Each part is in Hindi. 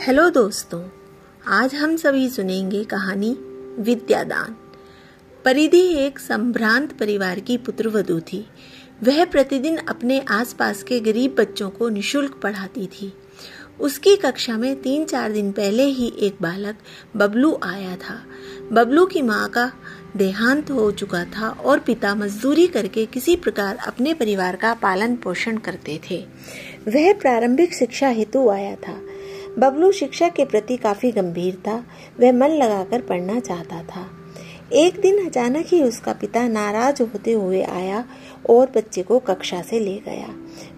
हेलो दोस्तों, आज हम सभी सुनेंगे कहानी विद्यादान। परिधि एक संभ्रांत परिवार की पुत्रवधु थी। वह प्रतिदिन अपने आसपास के गरीब बच्चों को निशुल्क पढ़ाती थी। उसकी कक्षा में तीन चार दिन पहले ही एक बालक बबलू आया था। बबलू की माँ का देहांत हो चुका था और पिता मजदूरी करके किसी प्रकार अपने परिवार का पालन पोषण करते थे। वह प्रारंभिक शिक्षा हेतु आया था। बबलू शिक्षा के प्रति काफ़ी गंभीर था वह मन लगाकर पढ़ना चाहता था। एक दिन अचानक ही उसका पिता नाराज़ होते हुए आया और बच्चे को कक्षा से ले गया।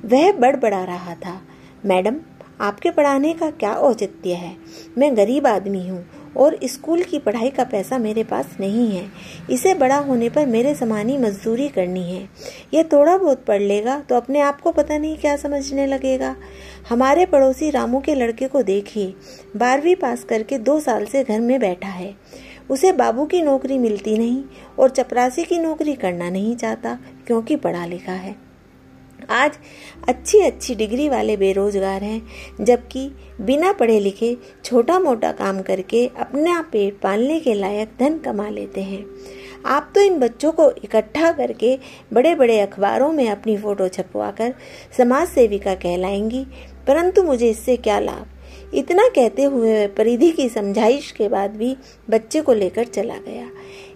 वह बड़बड़ा रहा था। मैडम, आपके पढ़ाने का क्या औचित्य है? मैं गरीब आदमी हूँ और स्कूल की पढ़ाई का पैसा मेरे पास नहीं है। इसे बड़ा होने पर मेरे समानी मजदूरी करनी है। यह थोड़ा बहुत पढ़ लेगा तो अपने आप को पता नहीं क्या समझने लगेगा। हमारे पड़ोसी रामू के लड़के को देखिए बारहवीं पास करके दो साल से घर में बैठा है। उसे बाबू की नौकरी मिलती नहीं और चपरासी की नौकरी करना नहीं चाहता, क्योंकि पढ़ा लिखा है। आज अच्छी अच्छी डिग्री वाले बेरोजगार हैं, जबकि बिना पढ़े लिखे छोटा मोटा काम करके अपना पेट पालने के लायक धन कमा लेते हैं। आप तो इन बच्चों को इकट्ठा करके बड़े बड़े अखबारों में अपनी फ़ोटो छपवाकर समाज सेविका कहलाएँगी, परंतु मुझे इससे क्या लाभ? इतना कहते हुए परिधि की समझाइश के बाद भी बच्चे को लेकर चला गया।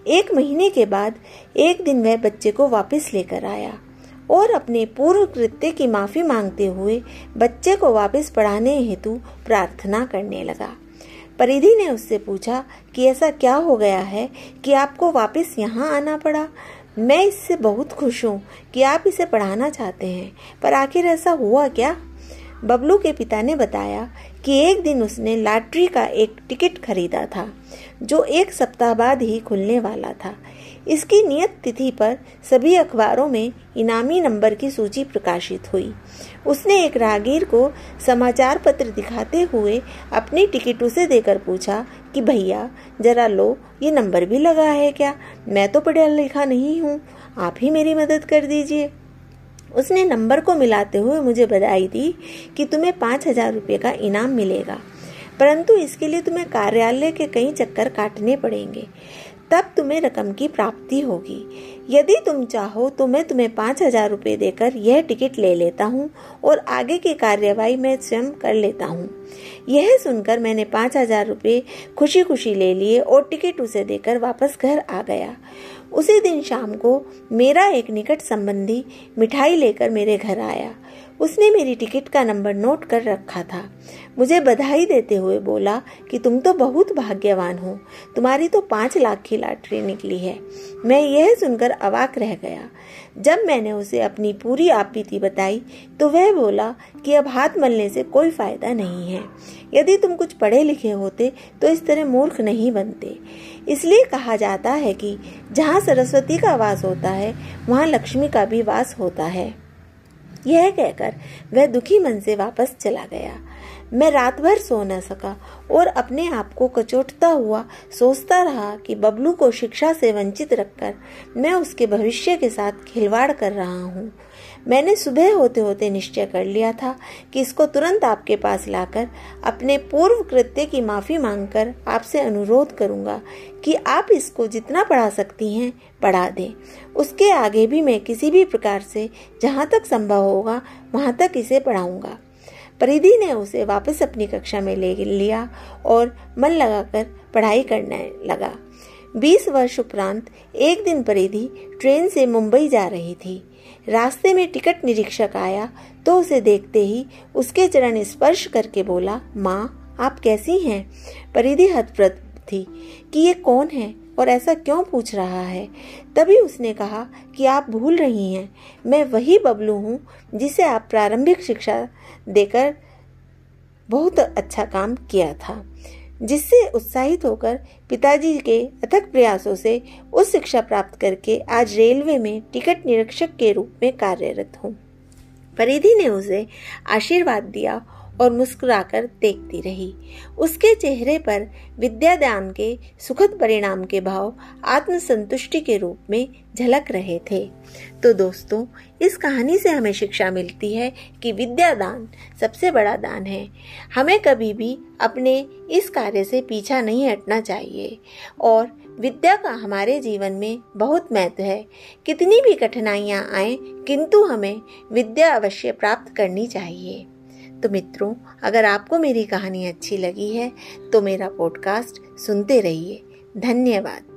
एक महीने के बाद एक दिन वह बच्चे को वापस लेकर आया। और अपने पूर्व कृत्य की माफ़ी मांगते हुए बच्चे को वापस पढ़ाने हेतु प्रार्थना करने लगा। परिधि ने उससे पूछा, कि ऐसा क्या हो गया है कि आपको वापस यहाँ आना पड़ा? मैं इससे बहुत खुश हूँ कि आप इसे पढ़ाना चाहते हैं, पर आखिर ऐसा हुआ क्या? बबलू के पिता ने बताया कि एक दिन उसने लॉटरी का एक टिकट खरीदा था, जो एक सप्ताह बाद ही खुलने वाला था। इसकी नियत तिथि पर सभी अखबारों में इनामी नंबर की सूची प्रकाशित हुई। उसने एक राहगीर को समाचार पत्र दिखाते हुए अपनी टिकट उसे देकर पूछा कि भैया, जरा लो, ये नंबर भी लगा है क्या? मैं तो पढ़ा लिखा नहीं हूँ, आप ही मेरी मदद कर दीजिए। उसने नंबर को मिलाते हुए मुझे बधाई दी कि तुम्हें पाँच हज़ार रुपये का इनाम मिलेगा, परंतु इसके लिए तुम्हें कार्यालय के कई चक्कर काटने पड़ेंगे। तब तुम्हें रकम की प्राप्ति होगी। यदि तुम चाहो तो मैं तुम्हें पाँच हज़ार रूपए देकर यह टिकट ले लेता हूँ और आगे की कार्यवाही मैं स्वयं कर लेता हूँ। यह सुनकर मैंने पाँच हज़ार रूपए खुशी खुशी ले लिए और टिकट उसे देकर वापस घर आ गया। उसी दिन शाम को मेरा एक निकट संबंधी मिठाई लेकर मेरे घर आया। उसने मेरी टिकट का नंबर नोट कर रखा था। मुझे बधाई देते हुए बोला कि तुम तो बहुत भाग्यवान हो। तुम्हारी तो पाँच लाख की लॉटरी निकली है। मैं यह सुनकर अवाक रह गया। जब मैंने उसे अपनी पूरी आपबीती बताई तो वह बोला कि अब हाथ मलने से कोई फ़ायदा नहीं है। यदि तुम कुछ पढ़े लिखे होते तो इस तरह मूर्ख नहीं बनते। इसलिए कहा जाता है कि जहाँ सरस्वती का वास होता है, वहाँ लक्ष्मी का भी वास होता है। यह कहकर वह दुखी मन से वापस चला गया। मैं रात भर सो न सका और अपने आप को कचोटता हुआ सोचता रहा कि बबलू को शिक्षा से वंचित रखकर मैं उसके भविष्य के साथ खिलवाड़ कर रहा हूँ। मैंने सुबह होते होते निश्चय कर लिया था कि इसको तुरंत आपके पास लाकर अपने पूर्व कृत्य की माफ़ी मांगकर आपसे अनुरोध करूँगा कि आप इसको जितना पढ़ा सकती हैं पढ़ा दें। उसके आगे भी मैं किसी भी प्रकार से जहाँ तक संभव होगा, वहाँ तक इसे पढ़ाऊँगा। परिधि ने उसे वापस अपनी कक्षा में ले लिया और मन लगाकर पढ़ाई करने लगा। बीस वर्ष उपरांत एक दिन परिधि ट्रेन से मुंबई जा रही थी। रास्ते में टिकट निरीक्षक आया तो उसे देखते ही उसके चरण स्पर्श करके बोला, माँ, आप कैसी हैं? परिधि हतप्रद थी कि ये कौन है और ऐसा क्यों पूछ रहा है। तभी उसने कहा कि आप भूल रही हैं। मैं वही बबलू हूँ जिसे आप प्रारंभिक शिक्षा देकर बहुत अच्छा काम किया था। जिससे उत्साहित होकर पिताजी के अथक प्रयासों से उस शिक्षा प्राप्त करके आज रेलवे में टिकट निरीक्षक के रूप में कार्यरत हूँ। परिधि ने उसे आशीर्वाद दिया और मुस्कुराकर देखती रही। उसके चेहरे पर विद्यादान के सुखद परिणाम के भाव आत्मसंतुष्टि के रूप में झलक रहे थे। तो दोस्तों, इस कहानी से हमें शिक्षा मिलती है कि विद्यादान सबसे बड़ा दान है। हमें कभी भी अपने इस कार्य से पीछा नहीं हटना चाहिए। और विद्या का हमारे जीवन में बहुत महत्व है। कितनी भी कठिनाइयाँ आए, किंतु हमें विद्या अवश्य प्राप्त करनी चाहिए। तो मित्रों, अगर आपको मेरी कहानी अच्छी लगी है तो मेरा पॉडकास्ट सुनते रहिए। धन्यवाद।